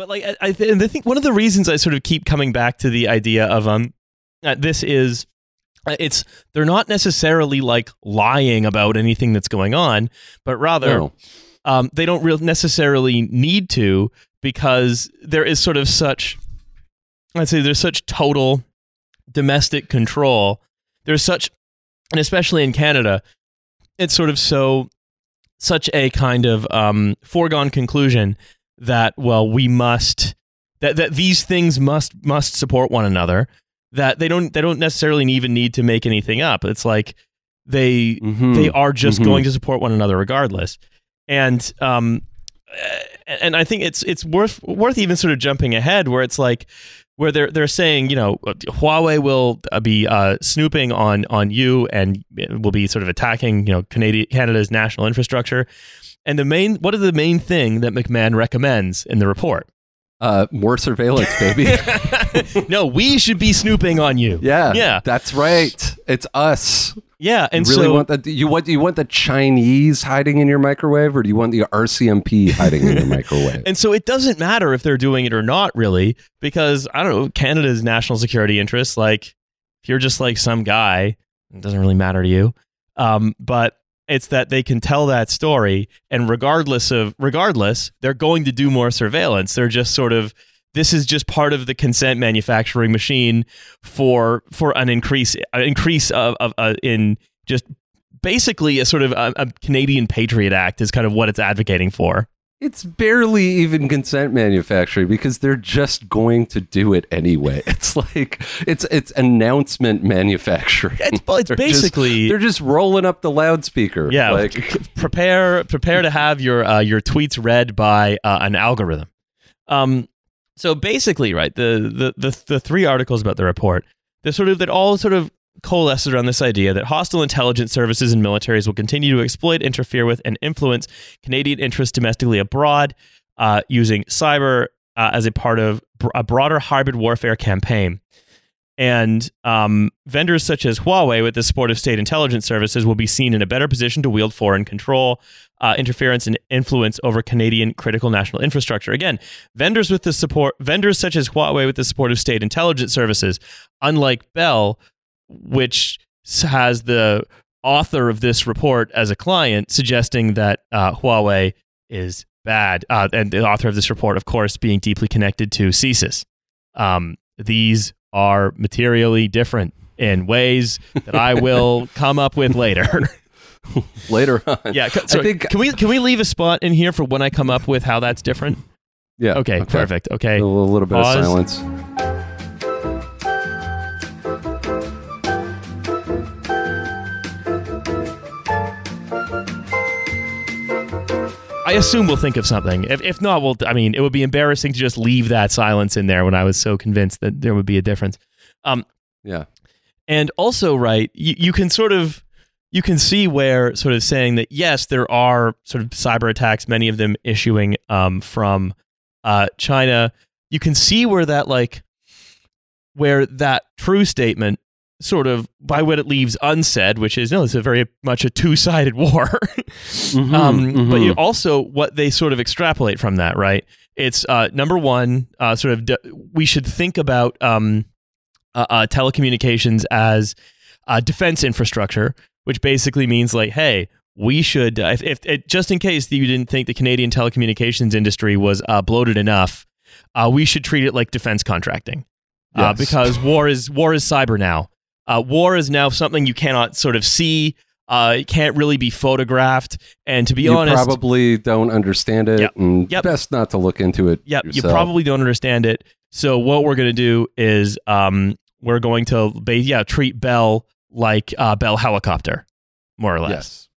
But like I, I, th- I think one of the reasons I sort of keep coming back to the idea of um, uh, this is uh, it's they're not necessarily like lying about anything that's going on, but rather No. um, they don't real necessarily need to because there is sort of such I'd say there's such total domestic control. There's such and especially in Canada, it's sort of so such a kind of um, foregone conclusion that well we must that, that these things must must support one another that they don't they don't necessarily even need to make anything up it's like they Mhm. they are just Mhm. going to support one another regardless and um and I think it's it's worth worth even sort of jumping ahead where it's like where they're they're saying you know Huawei will uh, be uh, snooping on on you and will be sort of attacking you know Canadian Canada's national infrastructure and the main what is the main thing that McMahon recommends in the report Uh, more surveillance, baby. no we should be snooping on you yeah, yeah that's right. It's us. Yeah and you really so want the you want you want the Chinese hiding in your microwave, or do you want the RCMP hiding in your microwave? And so it doesn't matter if they're doing it or not, really, because I don't know, Canada's national security interests, like if you're just like some guy, it doesn't really matter to you. Um, but it's that they can tell that story, and regardless of regardless, they're going to do more surveillance. They're just sort of this is just part of the consent manufacturing machine for for an increase an increase of, of uh, in just basically a sort of a, a Canadian Patriot Act is kind of what it's advocating for. It's barely even consent manufacturing because they're just going to do it anyway. It's like it's it's announcement manufacturing. It's, it's They're just- basically they're just rolling up the loudspeaker. yeah. like prepare prepare to have your uh, your tweets read by uh, an algorithm. Um, so basically, right the, the the the three articles about the report, they sort of that all sort of coalesce around this idea that hostile intelligence services and militaries will continue to exploit, interfere with, and influence Canadian interests domestically abroad uh, using cyber uh, as a part of br- a broader hybrid warfare campaign. And um, vendors such as Huawei, with the support of state intelligence services, will be seen in a better position to wield foreign control, uh, interference, and influence over Canadian critical national infrastructure. Again, vendors with the support, vendors such as Huawei, with the support of state intelligence services, unlike Bell, which has the author of this report as a client, suggesting that uh, Huawei is bad, uh, and the author of this report, of course, being deeply connected to CSIS. Um, these are materially different in ways that I will come up with later. later on. yeah, so I think can we can we leave a spot in here for when I come up with how that's different? yeah. Okay, perfect. Okay, A little, little bit Pause. of silence. I assume we'll think of something. If, if not, we'll. I mean, it would be embarrassing to just leave that silence in there when I was so convinced that there would be a difference. Um, Yeah. and also, right, you, you can sort of you can see where sort of saying that yes, there are sort of cyber attacks, many of them issuing um, from uh, China. You can see where that like where that true statement sort of by what it leaves unsaid, which is no, it's a very much a two sided war. Mhm, um, But mhm. you also what they sort of extrapolate from that, right? It's uh, number one, uh, sort of, d- we should think about um, uh, uh, telecommunications as uh, defense infrastructure, which basically means like, hey, we should, uh, if, if, if just in case you didn't think the Canadian telecommunications industry was uh, bloated enough, uh, we should treat it like defense contracting, uh, Yes. because war is war is cyber now. Uh, war is now something you cannot sort of see. Uh, it can't really be photographed, and to be honest you honest, probably don't understand it, Yep. and Yep. best not to look into it. Yep, you probably don't understand it. So what we're going to do is um, we're going to yeah treat Bell like uh, Bell helicopter, more or less. yes.